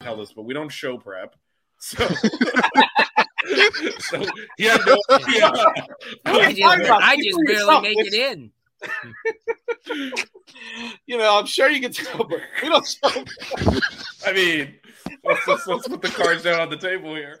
Tell this, but we don't show prep. So, so he had no idea. I just, I just barely make it in. you know, I'm sure you can tell, but we don't show. I mean, let's, let's, let's put the cards down on the table here.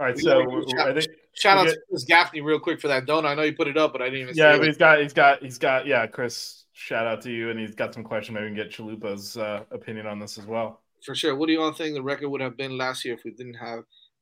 All right, We so gotta I shout, think shout out get- to Chris Gaffney real quick for that donut. I know you put it up, but I didn't even. Yeah, but it. he's got, he's got, he's got. Yeah, Chris, shout out to you, and he's got some question. Maybe we can get Chalupa's uh, opinion on this as well. for sure. What do you all think the record would have been last year if we didn't have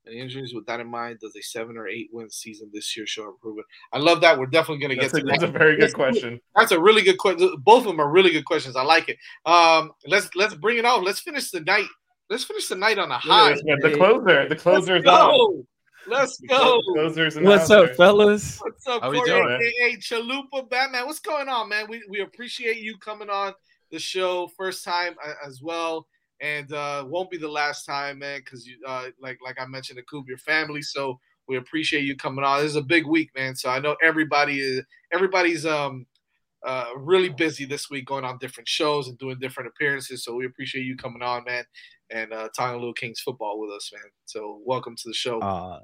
any injuries? With that in mind, does a seven or eight win season this year show improvement? I love that. We're definitely going to get That's a, to that's that. a very good That's- question. That's a really good question. Both of them are really good questions. I like it. Um, let's let's bring it on. Let's finish the night. Let's finish the night on a high. this, man. The closer, the closer's Let's on. go. Let's go. Closer's in What's up, fellas? What's up, How we Corey? doing? AKA Chalupa Batman. What's going on, man? We we appreciate you coming on the show first time uh, as well, and uh, won't be the last time, man. Because you uh, like like I mentioned, the Coop, your family. So we appreciate you coming on. This is a big week, man. So I know everybody is everybody's um uh really busy this week, going on different shows and doing different appearances. So we appreciate you coming on, man, and uh, talking a little Kings football with us, man. So welcome to the show. Uh,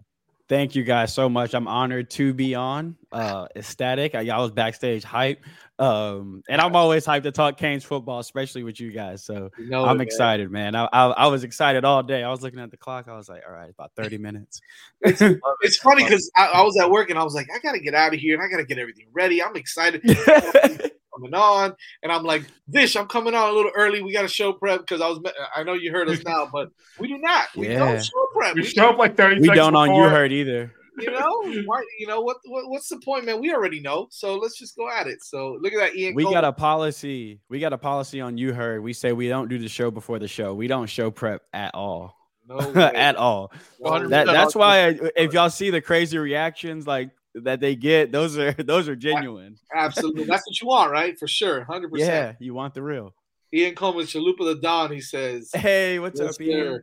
thank you guys so much. I'm honored to be on. Uh, ecstatic. I, I was backstage hype. Um, and I'm always hyped to talk Canes football, especially with you guys. So You know I'm it, man. excited, man. I, I I was excited all day. I was looking at the clock. I was like, all right, about 30 minutes. It's funny because I, I was at work and I was like, I gotta get out of here and I gotta get everything ready. I'm excited coming on, and I'm like, Vish, I'm coming on a little early. We got a show prep because I was. I know you heard us now, but we do not. We Yeah. don't show prep. We show up like 30 we don't on you heard either. you know, why? You know what, what? What's the point, man? We already know. So let's just go at it. So look at that, Ian. We Coleman. got a policy. We got a policy on you heard. We say we don't do the show before the show. We don't show prep at all. No at all. That, that's why I- if y'all see the crazy reactions like that they get, those are those are genuine. Absolutely, that's what you want, right? For sure, hundred percent. Yeah, percent. you want the real. Ian Coleman, Chalupa the Don. He says, Hey, what's yes, up, Ian?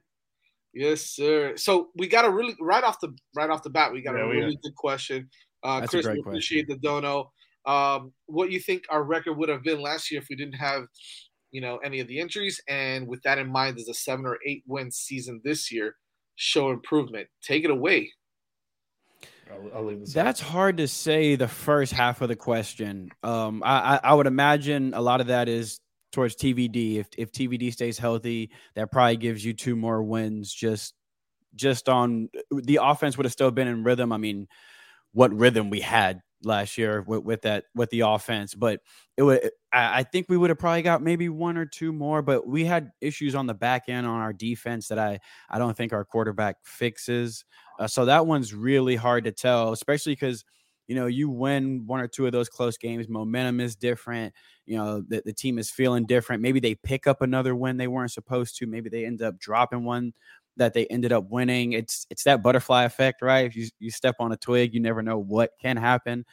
Yes, sir. So we got a really right off the right off the bat, we got Yeah, a really good question. Uh, That's a Chris, great we appreciate the dono. Um, what you think our record would have been last year if we didn't have, you know, any of the injuries? And with that in mind, does a seven or eight win season this year show improvement? Take it away. I'll, I'll leave this. That's hard to say. The first half of the question, um, I, I, would imagine a lot of that is towards TVD. If if TVD stays healthy, that probably gives you two more wins. Just just on the offense would have still been in rhythm. I mean, what rhythm we had last year with, with that with the offense, but it would. I think we would have probably got maybe one or two more, but we had issues on the back end on our defense that I I don't think our quarterback fixes. Uh, so that one's really hard to tell, especially because you know you win one or two of those close games. Momentum is different. You know the, the team is feeling different. Maybe they pick up another win they weren't supposed to. Maybe they end up dropping one that they ended up winning. It's it's that butterfly effect, right? If you you step on a twig, you never know what can happen.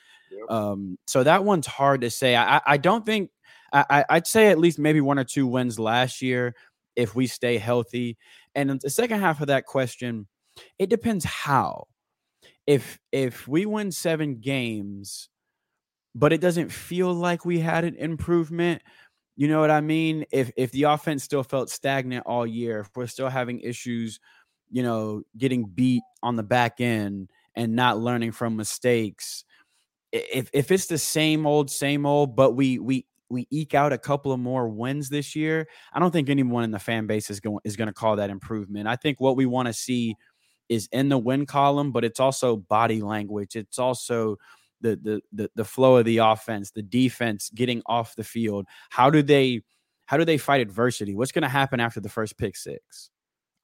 Um, so that one's hard to say. I I- don't think I- I'd say at least maybe one or two wins last year if we stay healthy. And the second half of that question, it depends how. If if we win seven games, but it doesn't feel like we had an improvement, you know what I mean? If if the offense still felt stagnant all year, if we're still having issues, you know, getting beat on the back end and not learning from mistakes, if if it's the same old same old, but we we we eke out a couple of more wins this year, I don't think anyone in the fan base is going is going to call that improvement. I think what we want to see is in the win column, but it's also body language. It's also the the the, the flow of the offense, the defense getting off the field. How do they how do they fight adversity? What's going to happen after the first pick six?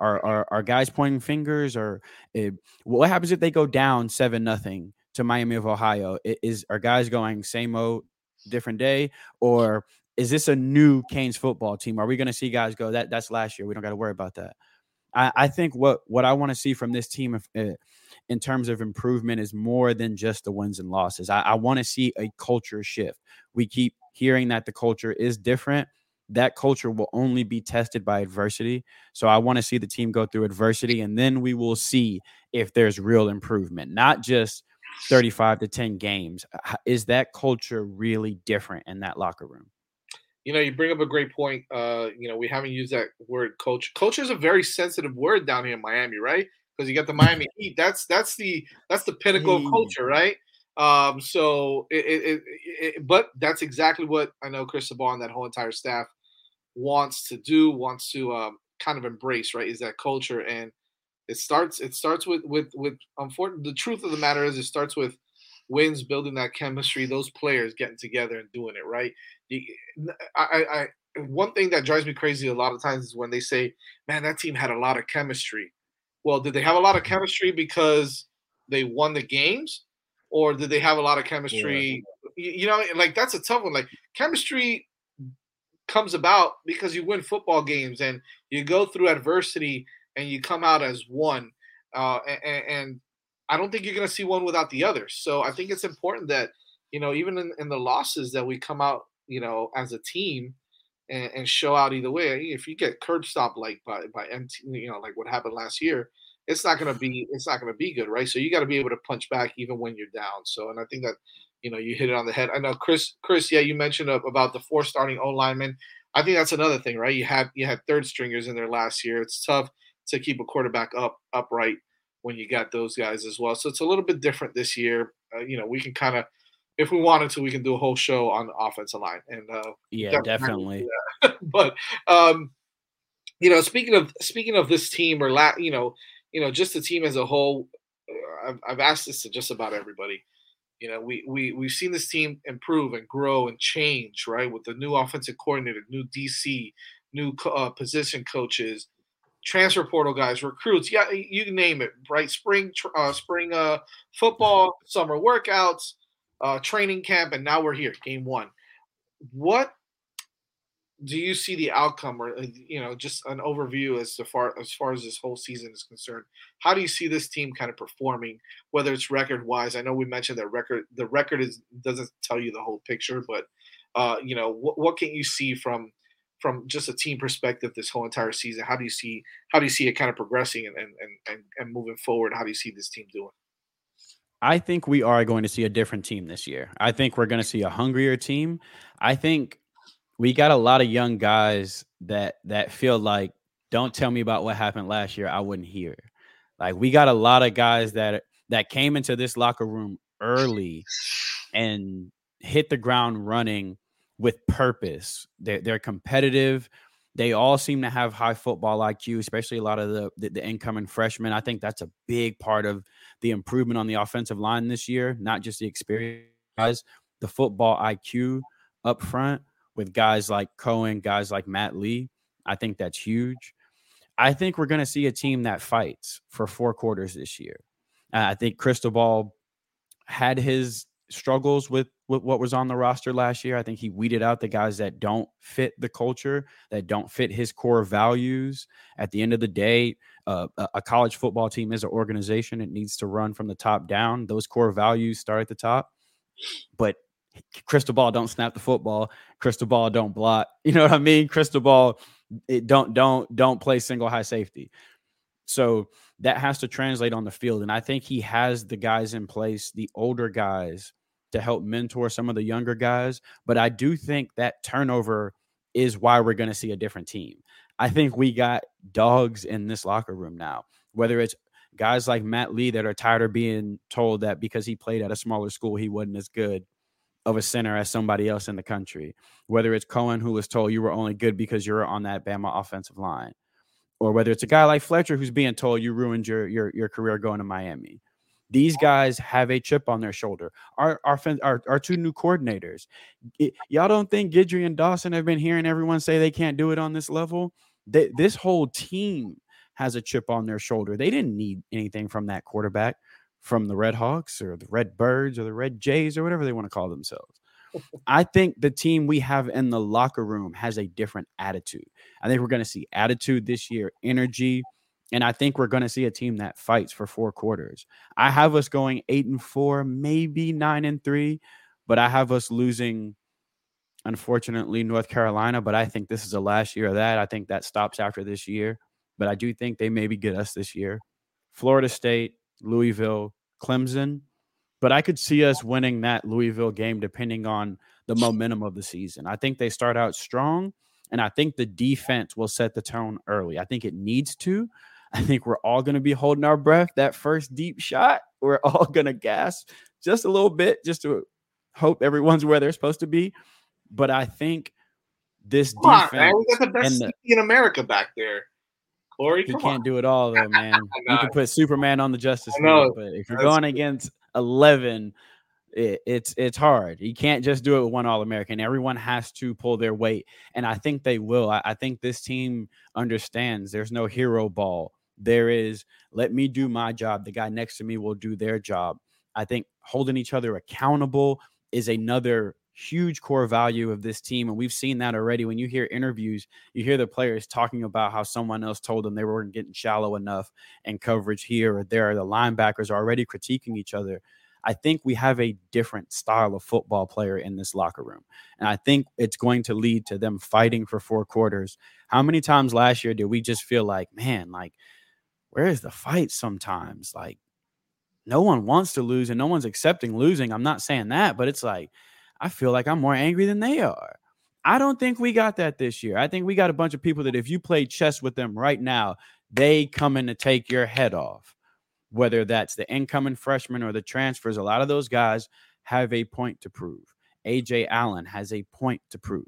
Are are, are guys pointing fingers, or uh, what happens if they go down seven nothing to Miami of Ohio? Is are guys going same old different day, or is this a new Canes football team? Are we going to see guys go that that's last year? We don't got to worry about that. I, I think what what I want to see from this team, if, uh, in terms of improvement, is more than just the wins and losses. I, I want to see a culture shift. We keep hearing that the culture is different. That culture will only be tested by adversity. So I want to see the team go through adversity, and then we will see if there's real improvement, not just 35 to 10 games. Is that culture really different in that locker room? You know, you bring up a great point. Uh, you know, we haven't used that word coach. Coach is a very sensitive word down here in Miami, right? Because you got the Miami Heat. That's that's the that's the pinnacle of culture, right? Um, so it, it, it, it but that's exactly what I know Cristobal and that whole entire staff wants to do, wants to um, kind of embrace, right? Is that culture and it starts it starts with with with unfortunately the truth of the matter is it starts with wins building that chemistry those players getting together and doing it right I, I one thing that drives me crazy a lot of times is when they say man that team had a lot of chemistry well did they have a lot of chemistry because they won the games or did they have a lot of chemistry you, you know like that's a tough one like chemistry comes about because you win football games and you go through adversity and you come out as one. Uh, and, and I don't think you're going to see one without the other. So I think it's important that, you know, even in, in the losses that we come out, you know, as a team and, and show out either way. If you get curb stop like by, by MT, you know, like what happened last year, it's not to be, it's not to be good. Right. So you got to be able to punch back even when you're down. So, and I think that, you know, you hit it on the head. I know Chris, Chris, yeah, you mentioned about the four starting O linemen. I think that's another thing, right? You had you had third stringers in there last year. It's tough to keep a quarterback up upright when you got those guys as well. So it's a little bit different this year. Uh, you know, we can kind of, if we wanted to, we can do a whole show on the offensive line. And uh, Yeah, definitely. but um, you know, speaking of speaking of this team or la- you know, you know, just the team as a whole, uh, I've, I've asked this to just about everybody. You know, we we we've seen this team improve and grow and change, right? With the new offensive coordinator, new DC, new uh, position coaches. transfer portal guys, recruits, yeah, you name it, right? Spring, uh, spring uh, football, summer workouts, uh, training camp, and now we're here, game one. What do you see the outcome, or uh, you know, just an overview as far as far as this whole season is concerned? How do you see this team kind of performing, whether it's record wise? I know we mentioned that record. The record is doesn't tell you the whole picture, but uh, you know, what, what can you see from from just a team perspective this whole entire season? How do you see how do you see it kind of progressing and and and, and moving forward? How do you see this team doing? I think we are going to see a different team this year. I think we're going to see a hungrier team. I think we got a lot of young guys that that feel like don't tell me about what happened last year. I wouldn't hear. Like we got a lot of guys that that came into this locker room early and hit the ground running with purpose. They're, they're competitive. They all seem to have high football IQ, especially a lot of the, the, the incoming freshmen. I think that's a big part of the improvement on the offensive line this year, not just the experience, guys, the football IQ up front with guys like Cohen, guys like Matt Lee. I think that's huge. I think we're going to see a team that fights for four quarters this year. Uh, I think Cristobal had his struggles with, with what was on the roster last year. I think he weeded out the guys that don't fit the culture, that don't fit his core values. At the end of the day, uh, a college football team is an organization. It needs to run from the top down. Those core values start at the top. But Cristobal don't snap the football. Cristobal don't block. You know what I mean? Cristobal it don't don't don't play single high safety. So that has to translate on the field. And I think he has the guys in place, the older guys, to help mentor some of the younger guys. But I do think that turnover is why we're going to see a different team. I think we got dogs in this locker room now, whether it's guys like Matt Lee that are tired of being told that because he played at a smaller school, he wasn't as good of a center as somebody else in the country, whether it's Cohen who was told you were only good because you're on that Bama offensive line or whether it's a guy like Fletcher who's being told you ruined your your your career going to Miami. These guys have a chip on their shoulder. Our our our, our two new coordinators. It, y'all don't think Guidry and Dawson have been hearing everyone say they can't do it on this level? They, this whole team has a chip on their shoulder. They didn't need anything from that quarterback, from the Red Hawks or the Red Birds or the Red Jays or whatever they want to call themselves. I think the team we have in the locker room has a different attitude. I think we're going to see attitude this year, energy, and I think we're going to see a team that fights for four quarters. I have us going eight and four, maybe nine and three, but I have us losing, unfortunately, North Carolina. But I think this is the last year of that. I think that stops after this year. But I do think they maybe get us this year. Florida State, Louisville, Clemson but I could see us winning that Louisville game depending on the momentum of the season. I think they start out strong, and I think the defense will set the tone early. I think it needs to. I think we're all going to be holding our breath. That first deep shot, we're all going to gasp just a little bit, just to hope everyone's where they're supposed to be. But I think this Come defense on, we got the best the, in America back there. Corey, you can't on. do it all, though, man. you can put Superman on the Justice League, but if you're going against 11 it, it's it's hard you can't just do it with one all-american everyone has to pull their weight and i think they will I, I think this team understands there's no hero ball there is let me do my job the guy next to me will do their job i think holding each other accountable is another huge core value of this team. And we've seen that already. When you hear interviews, you hear the players talking about how someone else told them they weren't getting shallow enough and coverage here or there. The linebackers are already critiquing each other. I think we have a different style of football player in this locker room. And I think it's going to lead to them fighting for four quarters. How many times last year did we just feel like, man, like, where is the fight sometimes? Like, no one wants to lose and no one's accepting losing. I'm not saying that, but it's like, I feel like I'm more angry than they are. I don't think we got that this year. I think we got a bunch of people that if you play chess with them right now, they come in to take your head off. Whether that's the incoming freshmen or the transfers, a lot of those guys have a point to prove. AJ Allen has a point to prove.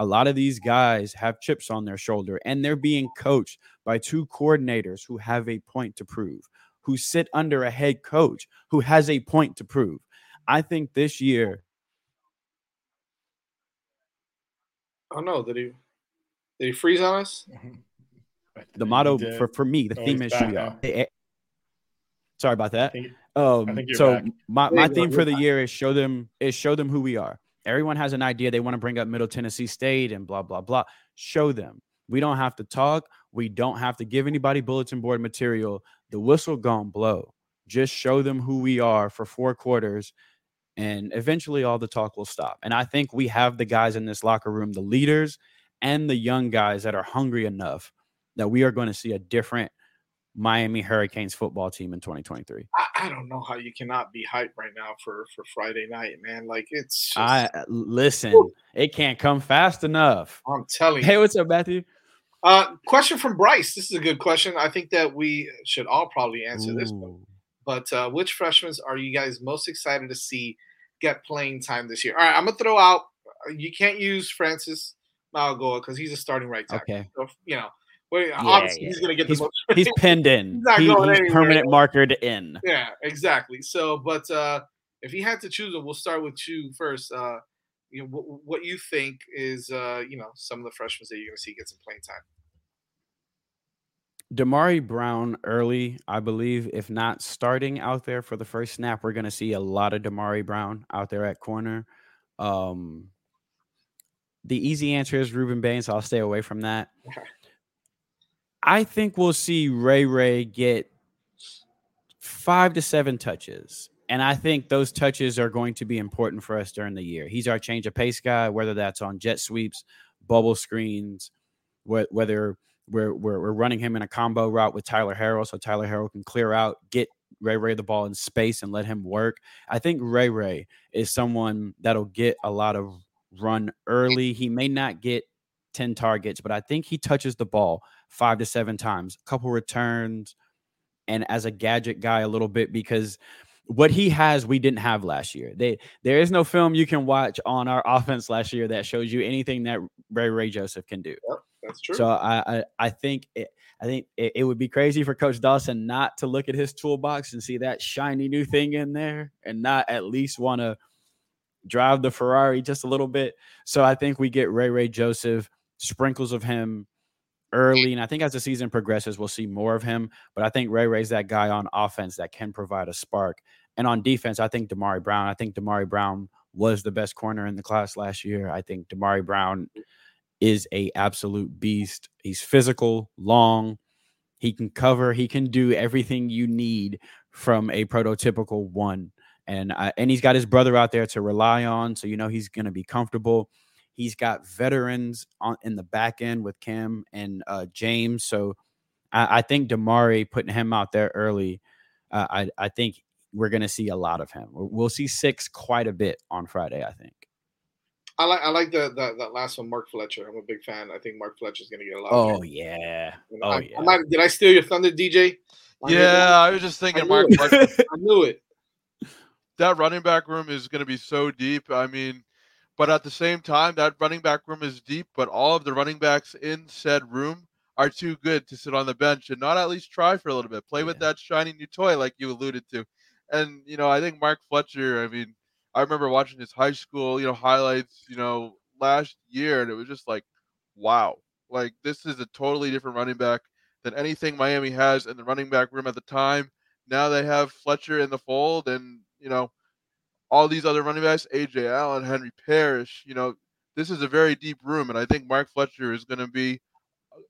A lot of these guys have chips on their shoulder and they're being coached by two coordinators who have a point to prove, who sit under a head coach who has a point to prove. I think this year Oh no! Did he? Did he freeze on us? the motto for, for me, the Oh, theme he's is back we now. are. Eh, eh, Sorry about that. think- Um, I think you're so back. my, my theme for the year is show them is show them who we are. Everyone has an idea they want to bring up Middle Tennessee State and blah blah blah. Show them. We don't have to talk. We don't have to give anybody bulletin board material. The whistle gone blow. Just show them who we are for four quarters, and eventually all the talk will stop. And I think we have the guys in this locker room, the leaders and the young guys that are hungry enough that we are going to see a different Miami Hurricanes football team in 2023. I, I don't know how you cannot be hyped right now for for Friday night, man. Like it's. Just, I uh, listen, it can't come fast enough. I'm telling you. Hey, what's up, Matthew? Uh, question from Bryce. This is a good question. I think that we should all probably answer this one. But uh, which freshmen are you guys most excited to see get playing time this year? All right, I'm gonna throw out. uh, You can't use Francis Mauigoa because he's a starting right tackle. Okay. So, you know, well, obviously he's gonna get He's, the most. he's pinned in. He's not He- going he's anywhere. permanent markered in. yeah, exactly. So, but uh, if he had to choose them, we'll start with you first. Uh, you know, what, what you think is, uh, you know, some of the freshmen that you're gonna see get some playing time. Damari Brown early, I believe, if not starting out there for the first snap, we're going to see a lot of Damari Brown out there at corner. Um, the easy answer is Rueben Baines. So I'll stay away from that. I think we'll see Ray Ray get five to seven touches. And I think those touches are going to be important for us during the year. He's our change of pace guy, whether that's on jet sweeps, bubble screens, wh- whether we're, we're, we're running him in a combo route with Tyler Harrell so Tyler Harrell can clear out, get Ray Ray the ball in space and let him work. I think Ray Ray is someone that'll get a lot of run early. He may not get 10 targets, but I think he touches the ball five to seven times, a couple returns, and as a gadget guy a little bit because what he has we didn't have last year. They there is no film you can watch on our offense last year that shows you anything that Ray Ray Joseph can do. Yep, that's true. So I I, I think it, I think it, it would be crazy for Coach Dawson not to look at his toolbox and see that shiny new thing in there and not at least want to drive the Ferrari just a little bit. So I think we get Ray Ray Joseph sprinkles of him Mm. early, and I think as the season progresses, we'll see more of him. But I think Ray Ray's that guy on offense that can provide a spark, and on defense, I think Damari Brown. I think Damari Brown was the best corner in the class last year. I think Damari Brown is a absolute beast. He's physical, long. He can cover. He can do everything you need from a prototypical one. And I, and he's got his brother out there to rely on, so you know he's going to be comfortable. He's got veterans on in the back end with Cam and uh, James. So I, I think Damari putting him out there early, uh, I I think we're going to see a lot of him. We'll we'll see six quite a bit on Friday. I think. I like I like the, the that last one, Mark Fletcher. I'm a big fan. I think Mark Fletcher's gonna get a lot. of Oh yeah. And Oh I, yeah. I might, did I steal your thunder, DJ? I Yeah. I was just thinking I Mark knew Fletcher. it. I knew it. that running back room is going to be so deep. I mean, but at the same time, that running back room is deep, but all of the running backs in said room are too good to sit on the bench and not at least try for a little bit. Play with that shiny new toy, like you alluded to. And, you know, I think Mark Fletcher, I mean, I remember watching his high school, you know, highlights, you know, last year, and it was just like, wow. Like, this is a totally different running back than anything Miami has in the running back room at the time. Now they have Fletcher in the fold, and, you know, all these other running backs, AJ Allen, Henry Parrish, you know, this is a very deep room, and I think Mark Fletcher is going to be,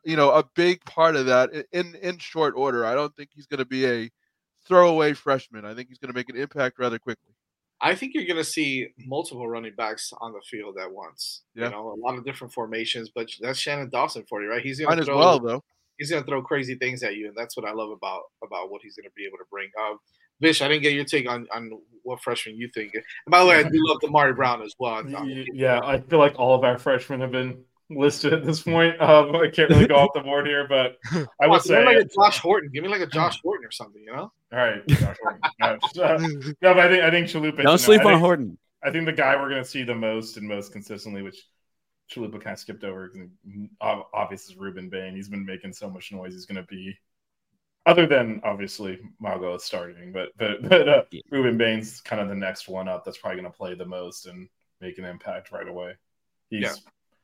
you know, a big part of that in in short order. I don't think he's going to be a throwaway freshman. I think he's going to make an impact rather quickly. I think you're gonna see multiple running backs on the field at once. Yeah. You know, a lot of different formations, but that's Shannon Dawson for you, right? He's Might as throw, well though. He's gonna throw crazy things at you, and that's what I love about about what he's gonna be able to bring. Um, Vish, I didn't get your take on on what freshman you think. And by the way, I do love Damari Brown as well. Yeah, I feel like all of our freshmen have been listed at this point. Um, I can't really go off the board here, but I Come would on, give me say, like a Josh Horton. Give me like a Josh Horton or something, you know? all right, Josh Horton. No, uh, no, but I think I think Chalupa. Don't sleep on Horton. I think the guy we're going to see the most and most consistently, which Chalupa kind of skipped over, because obviously is Rueben Bain. He's been making so much noise. He's going to be, other than obviously Mauigoa is starting, but but but uh, Yeah. Rueben Bain's kind of the next one up. That's probably going to play the most and make an impact right away. He's Yeah.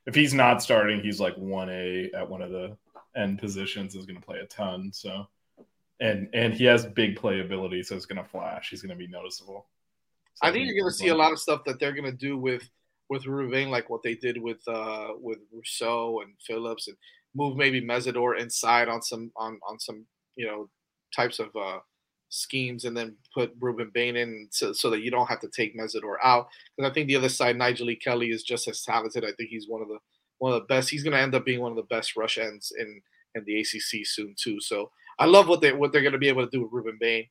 if he's not starting, he's like one A at one of the end positions is going to play a ton. So, and and he has big playability, so it's going to flash. He's going to be noticeable. So I think you're going to see a lot of stuff that they're going to do with with Rueben Bain, like what they did with uh with Rousseau and Phillips, and move maybe Mesidor inside on some on on some you know types of uh schemes, and then put Rueben Bain in so, so that you don't have to take Mesidor out. Because I think the other side, Nyjalik Kelly, is just as talented. I think he's one of the one of the best. He's going to end up being one of the best rush ends in in the ACC soon too. So I love what they what they're going to be able to do with Rueben Bain.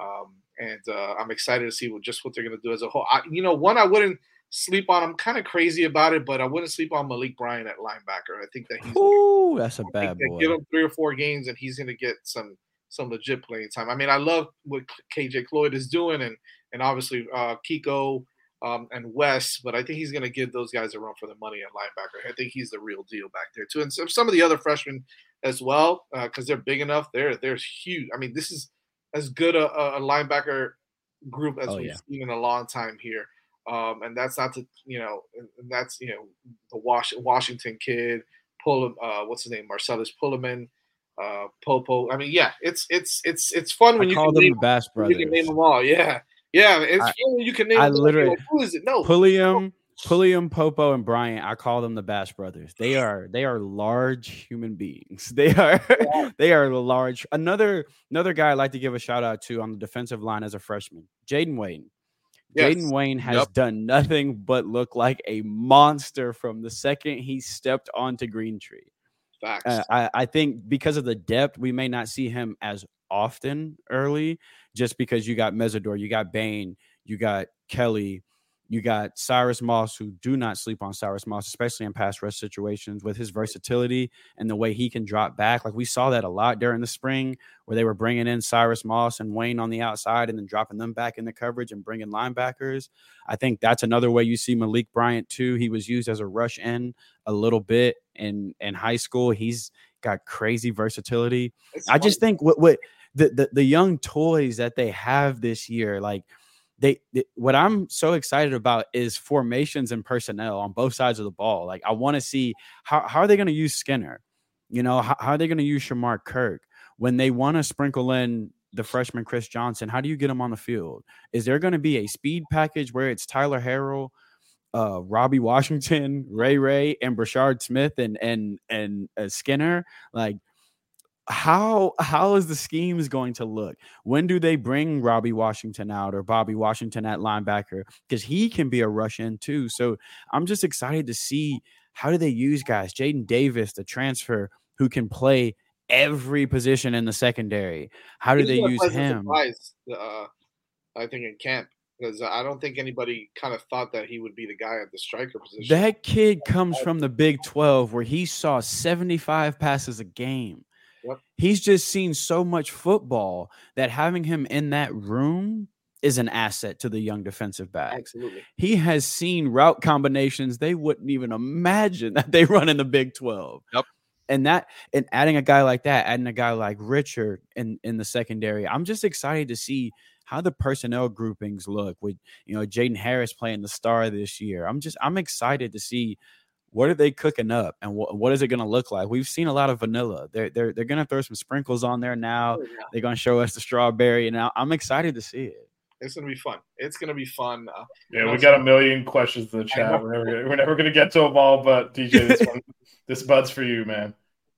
Um, and uh, I'm excited to see what, just what they're going to do as a whole. I, you know, one I wouldn't sleep on. I'm kind of crazy about it, but I wouldn't sleep on Malik Bryant at linebacker. I think that he's Ooh, that's a bad boy. Give him three or four games, and he's going to get some some legit playing time. I mean, I love what KJ Cloyd is doing, and and obviously uh, Kiko um, and Wes, but I think he's going to give those guys a run for the money at linebacker. I think he's the real deal back there too, and some, some of the other freshmen as well because uh, they're big enough. They're they're huge. I mean, this is as good a, a linebacker group as oh, we've yeah. seen in a long time here. Um, and that's not to you know, that's you know the Was- Washington kid, Pull uh, what's his name, Marcellus Pulliman, uh, Popo. I mean, yeah, it's it's it's it's fun when I you call can them name, the Bass brothers. You can name them all. Yeah, yeah, it's I, fun when you can name. I them literally like, who is it? No, Pulliam, Pulliam, Popo, and Bryant. I call them the Bass brothers. They are they are large human beings. They are yeah. they are large. Another another guy I like to give a shout out to on the defensive line as a freshman, Jayden Wayne. Yes. Jayden Wayne has yep. done nothing but look like a monster from the second he stepped onto Greentree. Facts. Uh, I, I think because of the depth, we may not see him as often early, just because you got Mesidor, you got Bain, you got Kelly, you got Cyrus Moss, who do not sleep on Cyrus Moss, especially in pass rush situations with his versatility and the way he can drop back. Like we saw that a lot during the spring where they were bringing in Cyrus Moss and Wayne on the outside and then dropping them back in the coverage and bringing linebackers. I think that's another way you see Malik Bryant too. He was used as a rush in a little bit in in high school. He's got crazy versatility. I just think what what the, the the young toys that they have this year, like – they, they, what I'm so excited about is formations and personnel on both sides of the ball. Like I want to see how how are they going to use Skinner? You know, how, how are they going to use Shamar Kirk when they want to sprinkle in the freshman Chris Johnson? How do you get them on the field? Is there going to be a speed package where it's Tyler Harrell, uh, Robbie Washington, Ray Ray, and Brashard Smith and and and uh, Skinner? Like how how is the schemes going to look? When do they bring Robbie Washington out or Bobby Washington at linebacker? Because he can be a rush in too. So I'm just excited to see how do they use guys? Jaden Davis, the transfer, who can play every position in the secondary. How do they use him? Surprise, uh, I think in camp because I don't think anybody kind of thought that he would be the guy at the striker position. That kid comes from the Big 12 where he saw 75 passes a game. Yep. He's just seen so much football that having him in that room is an asset to the young defensive backs. Absolutely. He has seen route combinations they wouldn't even imagine that they run in the Big 12. Yep. And that and adding a guy like that, adding a guy like Richard in in the secondary, I'm just excited to see how the personnel groupings look with you know Jaden Harris playing the star this year. I'm just I'm excited to see what are they cooking up and wh- what is it going to look like? We've seen a lot of vanilla. They're they're they're going to throw some sprinkles on there now. Oh, yeah. They're going to show us the strawberry, and I'm excited to see it. It's going to be fun. It's going to be fun. Uh, yeah, we got a million questions in the chat. We're never, we're never going to get to them all, but DJ, this one, this bud's for you, man.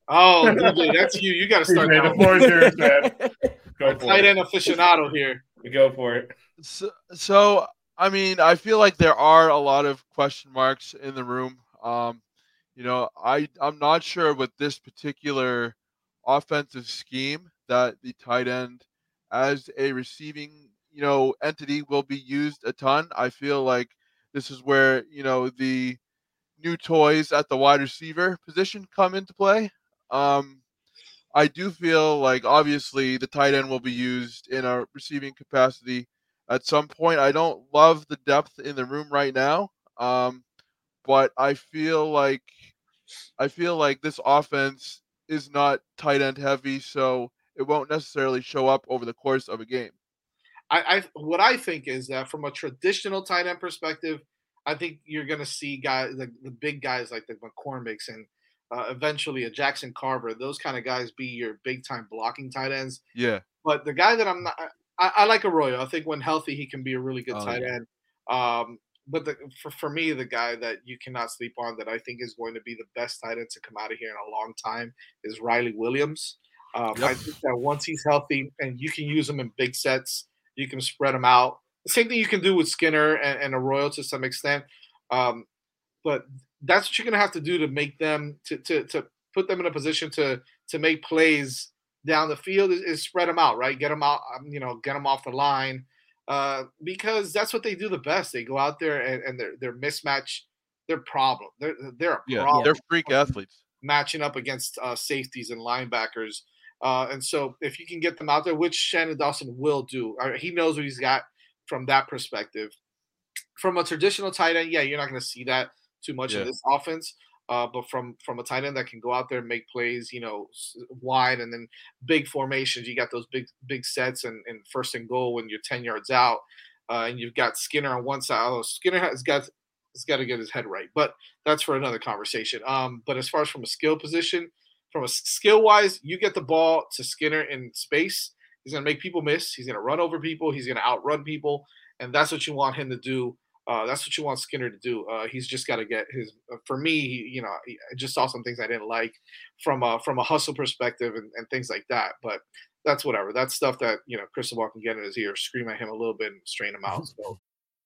Oh, DJ, that's you. You got to start. the floor is yours, man. Go for tight end aficionado here. We go for it. So, so, I mean, I feel like there are a lot of question marks in the room. Um, you know, I I'm not sure with this particular offensive scheme that the tight end as a receiving you know entity will be used a ton. I feel like this is where you know the new toys at the wide receiver position come into play. Um, I do feel like obviously the tight end will be used in a receiving capacity at some point. I don't love the depth in the room right now. Um, but I feel like I feel like this offense is not tight end heavy, so it won't necessarily show up over the course of a game. I, I what I think is that from a traditional tight end perspective, I think you're going to see guys the, the big guys like the McCormicks and uh, eventually a Jackson Carver, those kind of guys be your big time blocking tight ends. Yeah. But the guy that I'm not, I, I like Arroyo. I think when healthy, he can be a really good Oh, tight yeah. end. Um, but the, for, for me, the guy that you cannot sleep on that I think is going to be the best tight end to come out of here in a long time is Riley Williams. Um, I think that once he's healthy and you can use him in big sets, you can spread him out. The same thing you can do with Skinner and, and Arroyo to some extent. Um, but that's what you're gonna have to do to make them to to, to put them in a position to to make plays down the field is, is spread them out, right? Get them out, um, you know, get them off the line, uh, because that's what they do the best. They go out there and, and they're they're mismatch, they're problem. They're they're a Yeah. problem They're freak athletes. matching up against uh, safeties and linebackers. Uh, and so if you can get them out there, which Shannon Dawson will do, uh, he knows what he's got from that perspective. From a traditional tight end, yeah, you're not going to see that too much Yeah. in this offense. Uh, but from from a tight end that can go out there and make plays, you know, wide and then big formations, you got those big big sets and, and first and goal when you're ten yards out, uh, and you've got Skinner on one side. Although Skinner has got has got to get his head right, but that's for another conversation. Um, but as far as from a skill position, from a skill wise, you get the ball to Skinner in space. He's going to make people miss. He's going to run over people. He's going to outrun people, and that's what you want him to do. Uh, that's what you want Skinner to do. Uh, he's just got to get his. Uh, for me, he, you know, I just saw some things I didn't like from a from a hustle perspective and, and things like that. But that's whatever. That's stuff that you know Cristobal can get in his ear, scream at him a little bit, and strain him out. So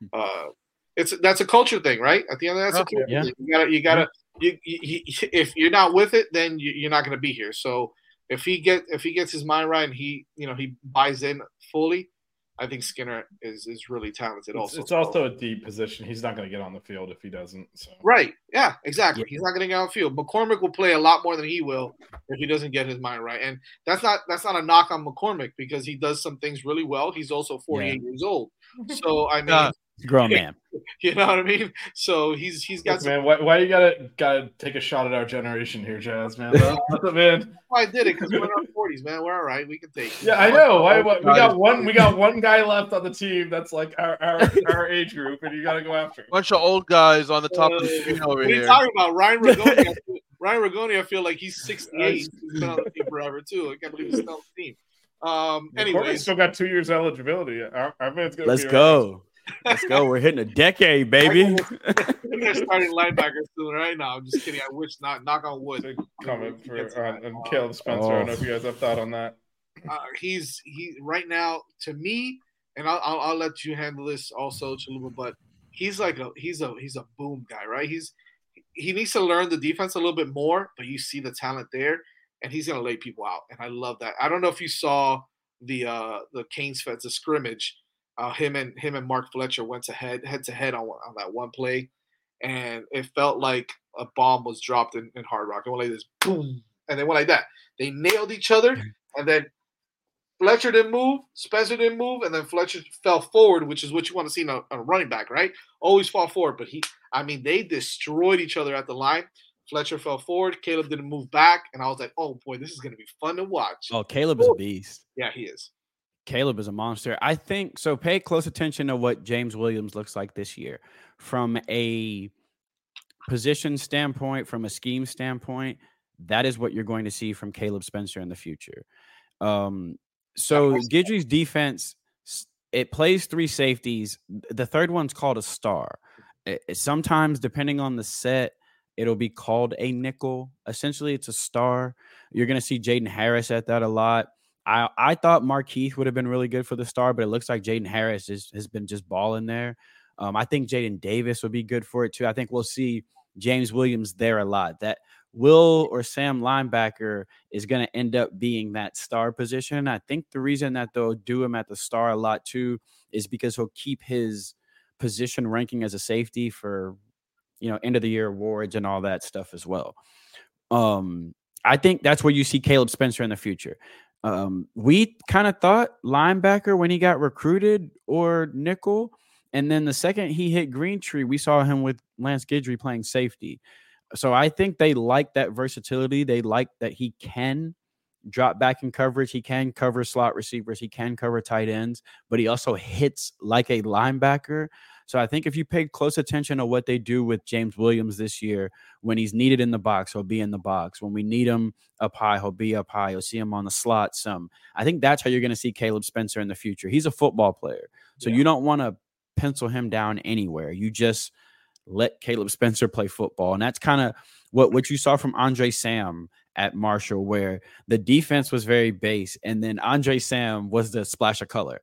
uh, it's that's a culture thing, right? At the end of that, that's a Okay. culture Yeah. thing. You gotta, you gotta, you, you, you, if you're not with it, then you, you're not gonna be here. So if he get if he gets his mind right and he you know he buys in fully, I think Skinner is is really talented. It's, also, it's also a deep position. He's not going to get on the field if he doesn't. So right. Yeah, exactly. He's not gonna get on the field. McCormick will play a lot more than he will if he doesn't get his mind right. And that's not that's not a knock on McCormick because he does some things really well. He's also 48 years old. So I mean, Yeah. Grown man. you know what I mean. So he's he's got Look, some man, why, why you gotta gotta take a shot at our generation here, Jazz, man? Huh? man. why I did it because we're in our forties, man. We're all right. We can take. it. Yeah, I know. Why, why, we got one. We got one guy left on the team that's like our our, our age group, and you got to go after. Him. Bunch of old guys on the top of the Uh, screen over What are you here. talking about? Ryan Rigoni. Ryan Rigoni. I feel like he's sixty-eight. He's been on the team forever too. I can't believe he's still on the team. Um. Anyway, Anyways, still got two years eligibility. Our, our man's gonna Let's be go. Let's go. We're hitting a decade, baby. they're starting linebackers soon. Right now, I'm just kidding. I wish not. Knock on wood. Big comment for Get to on, that. on Caleb Spencer. I don't know Oh. if you guys have thought on that. uh, he's he right now to me, and I'll, I'll I'll let you handle this also, Chalupa. But he's like a he's a he's a boom guy, right? He's he needs to learn the defense a little bit more, but you see the talent there, and he's gonna lay people out, and I love that. I don't know if you saw the uh the Canes feds the scrimmage. Uh, him and him and Mark Fletcher went to head head to head on on that one play, and it felt like a bomb was dropped in, in Hard Rock. It went like this, boom, and they went like that. They nailed each other, and then Fletcher didn't move, Spencer didn't move, and then Fletcher fell forward, which is what you want to see in a, a running back, right? Always fall forward. But he, I mean, they destroyed each other at the line. Fletcher fell forward, Caleb didn't move back, and I was like, oh boy, this is going to be fun to watch. Oh, Caleb is a beast. Yeah, he is. Caleb is a monster. I think so. Pay close attention to what James Williams looks like this year from a position standpoint, from a scheme standpoint. That is what you're going to see from Caleb Spencer in the future. Um, so Guidry's defense, it plays three safeties. The third one's called a star. It- it- sometimes, depending on the set, it'll be called a nickel. Essentially, it's a star. You're going to see Jaden Harris at that a lot. I, I thought Markeith would have been really good for the star, but it looks like Jaden Harris is, has been just balling there. Um, I think Jaden Davis would be good for it too. I think we'll see James Williams there a lot. That Will or Sam linebacker is going to end up being that star position. I think the reason that they'll do him at the star a lot too is because he'll keep his position ranking as a safety for you know end of the year awards and all that stuff as well. Um, I think that's where you see Caleb Spencer in the future. Um, we kind of thought linebacker when he got recruited or nickel. And then the second he hit Greentree, we saw him with Lance Guidry playing safety. So I think they like that versatility. They like that he can drop back in coverage. He can cover slot receivers. He can cover tight ends, but he also hits like a linebacker. So I think if you pay close attention to what they do with James Williams this year, when he's needed in the box, he'll be in the box. When we need him up high, he'll be up high. You'll see him on the slot some. I think that's how you're going to see Caleb Spencer in the future. He's a football player. So yeah. you don't want to pencil him down anywhere. You just let Caleb Spencer play football. And that's kind of what, what you saw from Andre Sam at Marshall, where the defense was very base. And then Andre Sam was the splash of color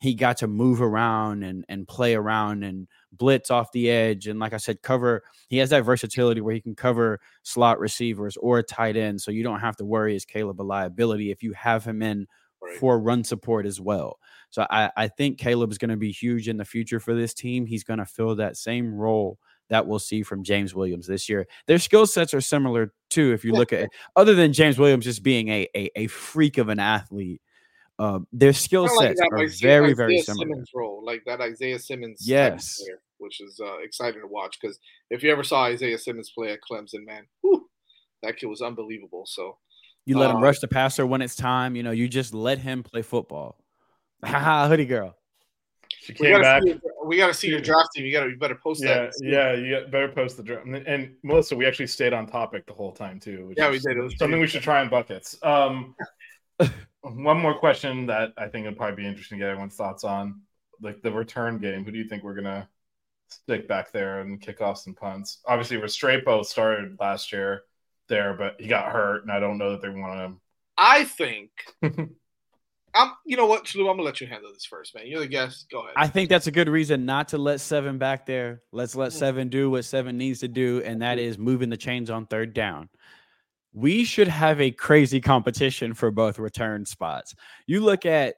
he got to move around and and play around and blitz off the edge and like I said cover he has that versatility where he can cover slot receivers or tight end so you don't have to worry is Caleb a liability if you have him in right. for run support as well. So I I think Caleb is going to be huge in the future for this team. He's going to fill that same role that we'll see from James Williams this year. Their skill sets are similar too if you look at it. Other than James Williams just being a a, a freak of an athlete uh, their skill sets like are Isaiah, very, Isaiah very similar. Simmons role, like that Isaiah Simmons, yes, player, which is uh, exciting to watch because if you ever saw Isaiah Simmons play at Clemson, man, whew, that kid was unbelievable. So you let uh, him rush the passer when it's time. You know, you just let him play football. Haha, hoodie girl. She came we gotta back. See, we got to see your draft team. You got to, you better post yeah, that. Yeah, you better post the draft. And, and, Melissa, we actually stayed on topic the whole time too. yeah, we did. It was something we should try in buckets. Um, one more question that I think would probably be interesting to get everyone's thoughts on, like the return game. Who do you think we're gonna stick back there and kickoffs and punts? Obviously, Restrepo started last year there, but he got hurt, and I don't know that they want him. I think. I'm, you know what, Chalu, I'm gonna let you handle this first, man. You're the guest. Go ahead. I think that's a good reason not to let seven back there. Let's let hmm. seven do what seven needs to do, and that is moving the chains on third down we should have a crazy competition for both return spots. You look at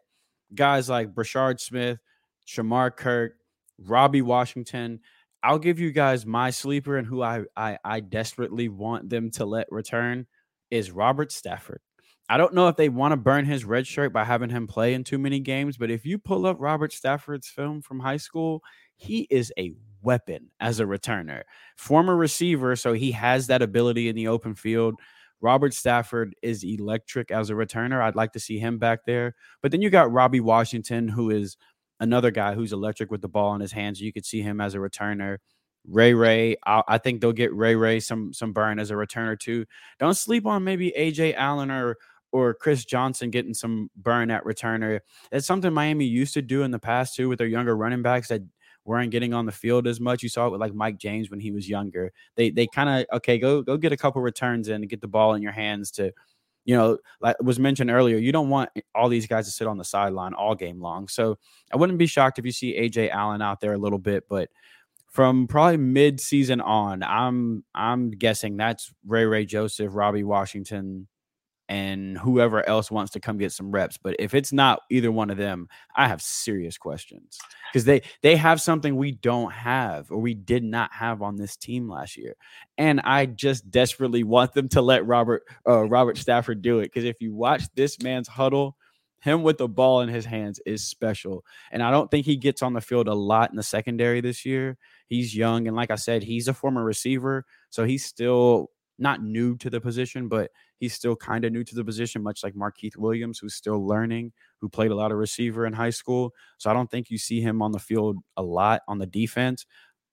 guys like Brashard Smith, Shamar Kirk, Robbie Washington. I'll give you guys my sleeper and who I, I I desperately want them to let return is Robert Stafford. I don't know if they want to burn his red shirt by having him play in too many games, but if you pull up Robert Stafford's film from high school, he is a weapon as a returner. Former receiver, so he has that ability in the open field. Robert Stafford is electric as a returner. I'd like to see him back there. But then you got Robbie Washington, who is another guy who's electric with the ball in his hands. You could see him as a returner. Ray Ray, I, I think they'll get Ray Ray some some burn as a returner too. Don't sleep on maybe Ajay Allen or or Chris Johnson getting some burn at returner. It's something Miami used to do in the past too with their younger running backs that weren't getting on the field as much. You saw it with like Mike James when he was younger. They they kind of okay, go go get a couple returns in and get the ball in your hands to, you know, like was mentioned earlier. You don't want all these guys to sit on the sideline all game long. So I wouldn't be shocked if you see Ajay Allen out there a little bit, but from probably mid season on, I'm I'm guessing that's Ray Ray Joseph, Robbie Washington, and whoever else wants to come get some reps. But if it's not either one of them, I have serious questions because they they have something we don't have or we did not have on this team last year, and I just desperately want them to let Robert uh, Robert Stafford do it because if you watch this man's huddle. Him with the ball in his hands is special. And I don't think he gets on the field a lot in the secondary this year. He's young. And like I said, he's a former receiver. So he's still not new to the position, but he's still kind of new to the position, much like Markeith Williams, who's still learning, who played a lot of receiver in high school. So I don't think you see him on the field a lot on the defense.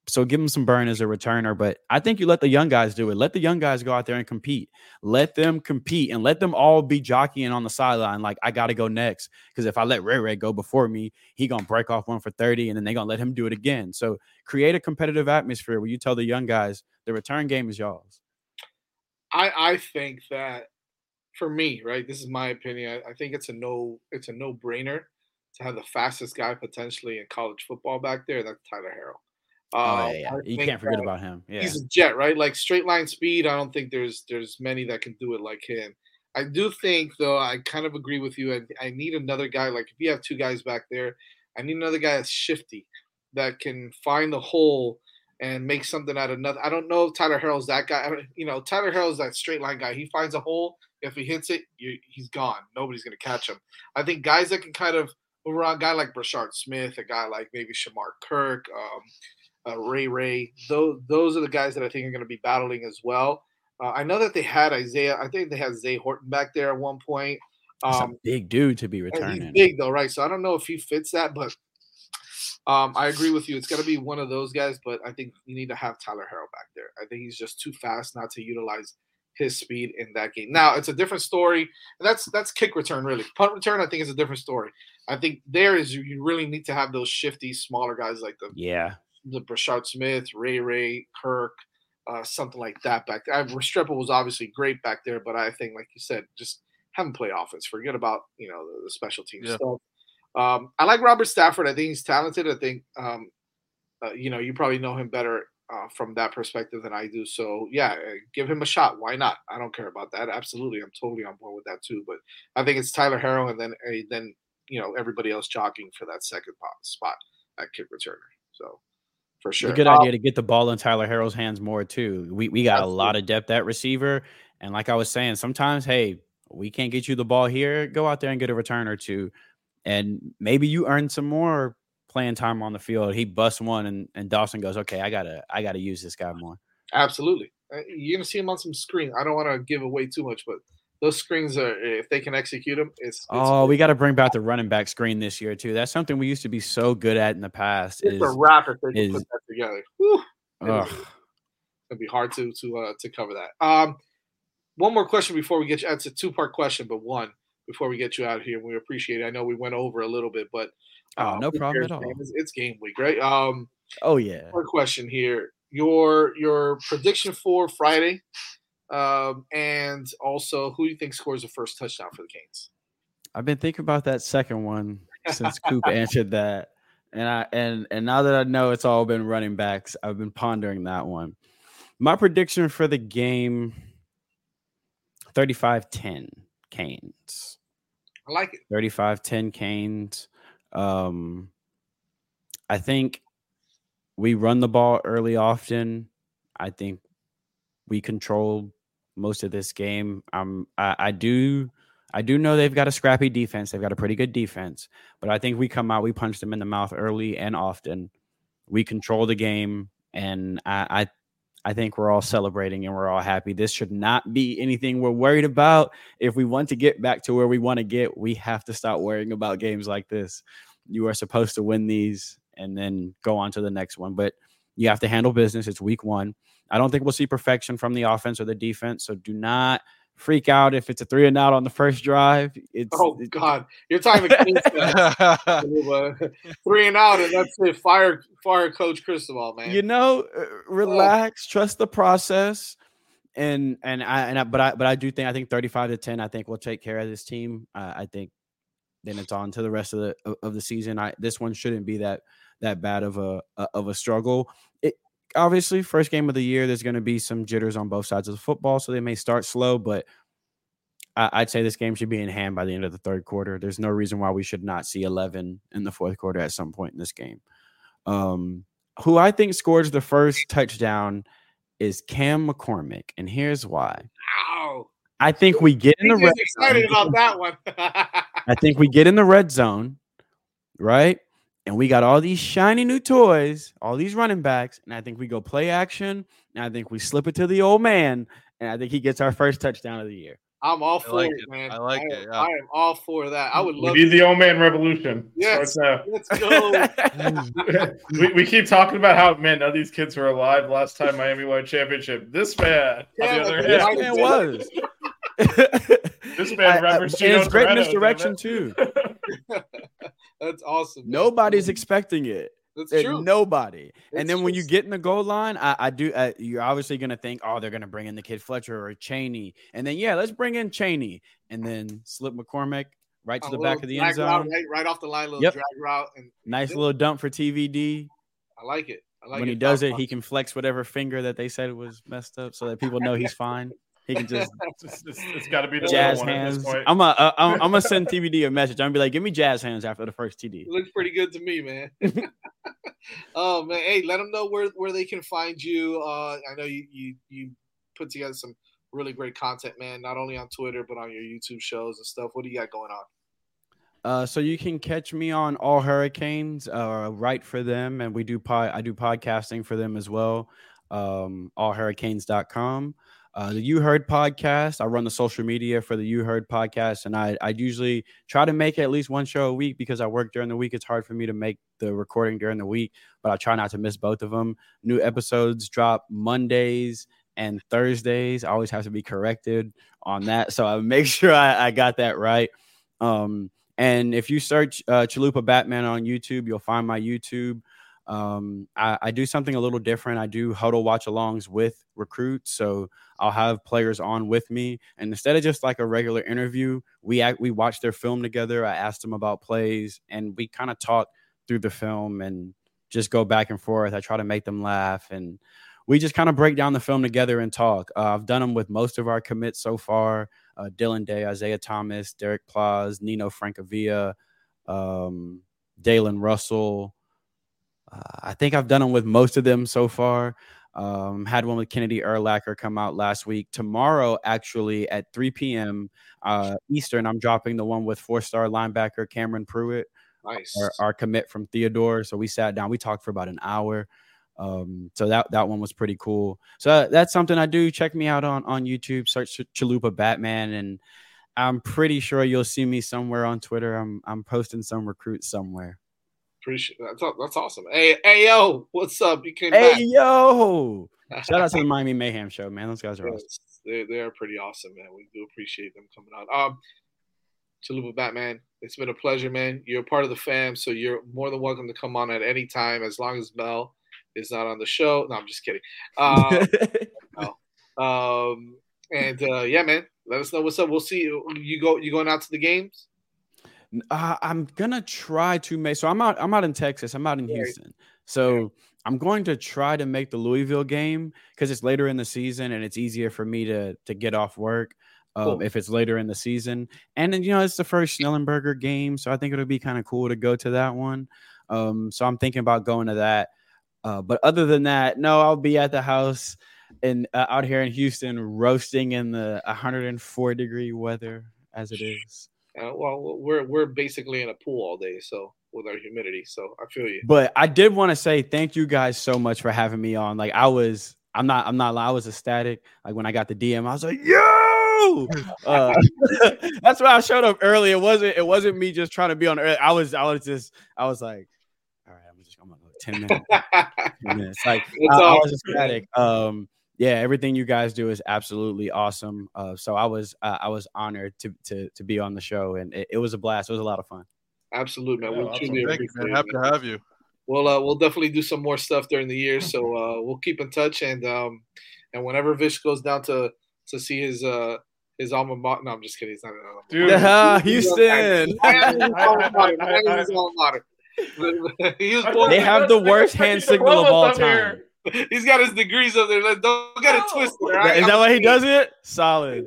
so give him some burn as a returner. But I think you let the young guys do it. Let the young guys go out there and compete. Let them compete and let them all be jockeying on the sideline. Like I got to go next because if I let Ray Ray go before me, he gonna break off one for thirty, and then they gonna let him do it again. So create a competitive atmosphere where you tell the young guys the return game is y'all's. I I think that for me, right, this is my opinion. I, I think it's a no it's a no brainer to have the fastest guy potentially in college football back there. That's Tyler Harrell. Oh Um, yeah, yeah. You can't forget about him. Yeah, He's a jet, right? Like straight line speed. I don't think there's there's many that can do it like him. I do think though, I kind of agree with you. I, I need another guy. Like if you have two guys back there, I need another guy that's shifty, that can find the hole and make something out of nothing. I don't know if Tyler Harrell's that guy. I don't, you know, Tyler Harrell's that straight line guy. He finds a hole. If he hits it, you, he's gone. Nobody's gonna catch him. I think guys that can kind of move around, a guy like Brashard Smith, a guy like maybe Shamar Kirk, um, uh, Ray Ray. Those those are the guys that I think are going to be battling as well. Uh, I know that they had Isaiah. I think they had Zay Horton back there at one point. Um, big dude to be returning. big though, right? So I don't know if he fits that, but um, I agree with you. It's got to be one of those guys, but I think you need to have Tyler Harrell back there. I think he's just too fast not to utilize his speed in that game. Now it's a different story, and that's that's kick return really. Punt return, I think, is a different story. I think there is you- you really need to have those shifty, smaller guys like the Yeah, the Brashard Smith, Ray Ray, Kirk, uh, something like that back there. I, Restrepo was obviously great back there, but I think, like you said, just have him play offense. Forget about you know the, the special teams Yeah. stuff. Um, I like Robert Stafford. I think he's talented. I think um, uh, you know you probably know him better uh, from that perspective than I do. So yeah, uh, give him a shot. Why not? I don't care about that. Absolutely, I'm totally on board with that too. But I think it's Tyler Harrell and then uh, then you know everybody else jogging for that second spot at kick returner. So for sure, it's a good Um, idea to get the ball in Tyler Harrell's hands more too. We we got a lot of depth at receiver, and like I was saying, sometimes hey, we can't get you the ball here. Go out there and get a return or two, and maybe you earn some more playing time on the field. He busts one, and, and Dawson goes, okay, I gotta I gotta use this guy more. Absolutely. Uh, You're gonna see him on some screen. I don't want to give away too much, but those screens are if they can execute them, it's, it's Oh, we got to bring back the running back screen this year too. That's something we used to be so good at in the past. it's Is, a wrap if they can is put that together. Whew. It ugh. is- It's gonna be hard to to uh, to cover that. Um, one more question before we get you. It's a two part question, but one before we get you out of here. We appreciate it. I know we went over a little bit, but Oh, uh, no problem at all. It's, it's game week, right? Um, Oh yeah. One question here. Your your prediction for Friday, um, and also who do you think scores the first touchdown for the Canes? I've been thinking about that second one since Coop answered that. And I and and now that I know it's all been running backs, I've been pondering that one. My prediction for the game 35-10 Canes. I like it. 35-10 Canes. Um I think we run the ball early often. I think we control most of this game. Um I, I do I do know they've got a scrappy defense. They've got a pretty good defense, but I think we come out, we punch them in the mouth early and often. We control the game, and I, I, I think we're all celebrating and we're all happy. This should not be anything we're worried about. If we want to get back to where we want to get, we have to stop worrying about games like this. You are supposed to win these and then go on to the next one, but you have to handle business. It's week one. I don't think we'll see perfection from the offense or the defense, so do not freak out if it's a three and out on the first drive. It's Oh God, you're talking to Canes fans. Uh, three and out, and that's it. Fire, fire, Coach Cristobal, man. you know, uh, relax, trust the process, and and I and I, but I but I do think I think thirty five to ten. I think we'll take care of this team. Uh, I think then it's on to the rest of the of- the season. I this one shouldn't be that that bad of a a- of a struggle. It obviously first game of the year. There's going to be some jitters on both sides of the football, so they may start slow, but. I- I'd say this game should be in hand by the end of the third quarter. There's no reason why we should not see 11 in the fourth quarter at some point in this game. Um, who I think scores the first touchdown is Cam McCormick, and here's why. I think we get in the red excited zone. about that one. I think we get in the red zone, right? And we got all these shiny new toys, all these running backs, and I think we go play action, and I think we slip it to the old man, and I think he gets our first touchdown of the year. I'm all for like it, it. man. I like am, it, yeah. I am all for that. I would We love need the old man revolution. Yes, let's go. we, we keep talking about how man none of these kids were alive last time Miami won a championship. This man, Yeah, on the other This hand, man was. this man I- I- remembers and it's great Toreno, misdirection damn too. That's awesome. man. Nobody's expecting it. That's true. Nobody. and It's then when you get in the goal line, I, I do. Uh, you're obviously going to think, oh, they're going to bring in the kid Fletcher or Chaney, and then yeah, let's bring in Chaney, and then slip McCormick right to A the back of the end route, zone. right, right off the line, little Yep. drag route, and Nice little dump for TVD. I like it. I like when it. he does it, he can flex whatever finger that they said was messed up, so that people know he's fine. He can just It's, it's, it's got to be the jazz little one at this hands. point. I'm gonna uh, I'm, I'm gonna send TVD a message. I'm gonna be like, give me jazz hands after the first TD. It looks pretty good to me, man. oh man, hey, let them know where where they can find you. Uh, I know you you you put together some really great content, man. Not only on Twitter but on your YouTube shows and stuff. What do you got going on? Uh, so you can catch me on All Hurricanes, uh, right for them, and we do pod, I do podcasting for them as well. Um, allhurricanes.com. Uh, the You Heard podcast. I run the social media for the You Heard podcast, and I I usually try to make at least one show a week because I work during the week. It's hard for me to make the recording during the week, but I try not to miss both of them. New episodes drop Mondays and Thursdays. I always have to be corrected on that, so I make sure I, I got that right. Um, and if you search uh, Chalupa Batman on YouTube, you'll find my YouTube. Um, I, I do something a little different. I do huddle watch alongs with recruits, so I'll have players on with me, and instead of just like a regular interview, we act, we watch their film together. I asked them about plays, and we kind of talk through the film and just go back and forth. I try to make them laugh, and we just kind of break down the film together and talk. Uh, I've done them with most of our commits so far uh, Dylan Day, Isaiah Thomas, Derek Plaz, Nino Francavilla, um, Dalen Russell. Uh, I think I've done them with most of them so far. Um, had one with Kennedy Erlacher come out last week. Tomorrow, actually, at 3 p.m. Uh, Eastern, I'm dropping the one with four star linebacker Cameron Pruitt, Nice. our, our commit from Theodore. So we sat down, we talked for about an hour. Um, so that that one was pretty cool. So that's something I do. Check me out on on YouTube. Search Chalupa Batman, and I'm pretty sure you'll see me somewhere on Twitter. I'm I'm posting some recruits somewhere. Appreciate that's that's awesome. Hey hey yo, what's up? You came Hey back. yo! Shout out to the Miami Mayhem show, man. Those guys are awesome. They they are pretty awesome, man. We do appreciate them coming out. Um, Chalupa Batman, it's been a pleasure, man. You're a part of the fam, so you're more than welcome to come on at any time as long as Mel is not on the show. No, I'm just kidding. Um, no. um and uh, yeah, man, let us know what's up. We'll see you. You go. You going out to the games? Uh, I'm gonna try to make. So I'm out. I'm out in Texas. I'm out in Houston. So I'm going to try to make the Louisville game because it's later in the season and it's easier for me to to get off work. Um, Cool. If it's later in the season, and then you know it's the first Schnellenberger game, so I think it'll be kind of cool to go to that one. Um, so I'm thinking about going to that. Uh, but other than that, no, I'll be at the house and uh, out here in Houston, roasting in the 104 degree weather as it is. Uh, well, we're we're basically in a pool all day, so with our humidity. So I feel you. But I did want to say thank you guys so much for having me on. Like I was, I'm not, I'm not. I was ecstatic. Like when I got the DM, I was like, yo. Uh, that's why I showed up early. It wasn't, it wasn't me just trying to be on. early. I was, I was just, I was like, all right, I'm just, I'm gonna go ten minutes. 10 minutes. Like It's I, I was ecstatic. Um, yeah, everything you guys do is absolutely awesome. Uh, so I was, uh, I was honored to to to be on the show, and it, it was a blast. It was a lot of fun. Absolutely, man. Yeah, we awesome. truly Thank you, appreciate man. it, Happy to man. have you. We'll uh, we'll definitely do some more stuff during the year, so uh, we'll keep in touch and um and whenever Vish goes down to to see his uh his alma mater. No, I'm just kidding. He's not an alma mater. Dude, Yeah, Houston. Miami's his alma mater. I- I- Miami's his alma mater. He was born. They have the worst hand signal of all time. He's got his degrees up there. Let's- Don't get it twisted. right? Is that why he does it? Solid.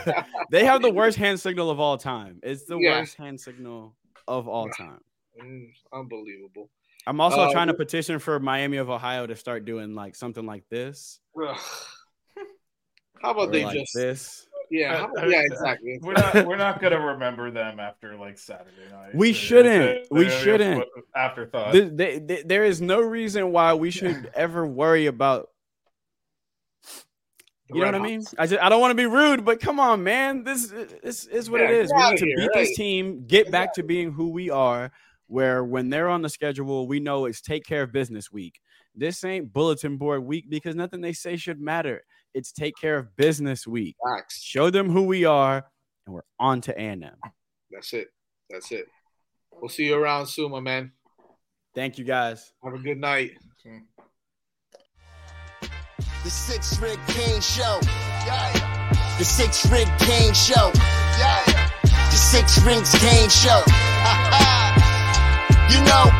they have the worst hand signal of all time. It's the Yeah. worst hand signal of all time. Mm, unbelievable. I'm also Uh, trying to petition for Miami of Ohio to start doing like something like this. How about or they like just? this. Yeah, how about- yeah, uh, exactly. We're not we're not gonna remember them after like Saturday night. We It's- shouldn't. it's- We it's shouldn't. Afterthought. Th- th- th- there is no reason why we should ever worry about You know what I mean? I just I don't want to be rude, but come on, man. This this is what Yeah, it is. We need to here, beat right. this team, get back to being who we are. Where when they're on the schedule, we know it's take care of business week. This ain't bulletin board week because nothing they say should matter. It's take care of business week. Facts. Show them who we are, and we're on to A&M. That's it. That's it. We'll see you around soon, my man. Thank you guys. Have a good night. The Sixth Ring Canes Show. Yeah. The Sixth Ring Canes Show. Yeah. The Sixth Ring Canes Show. you know.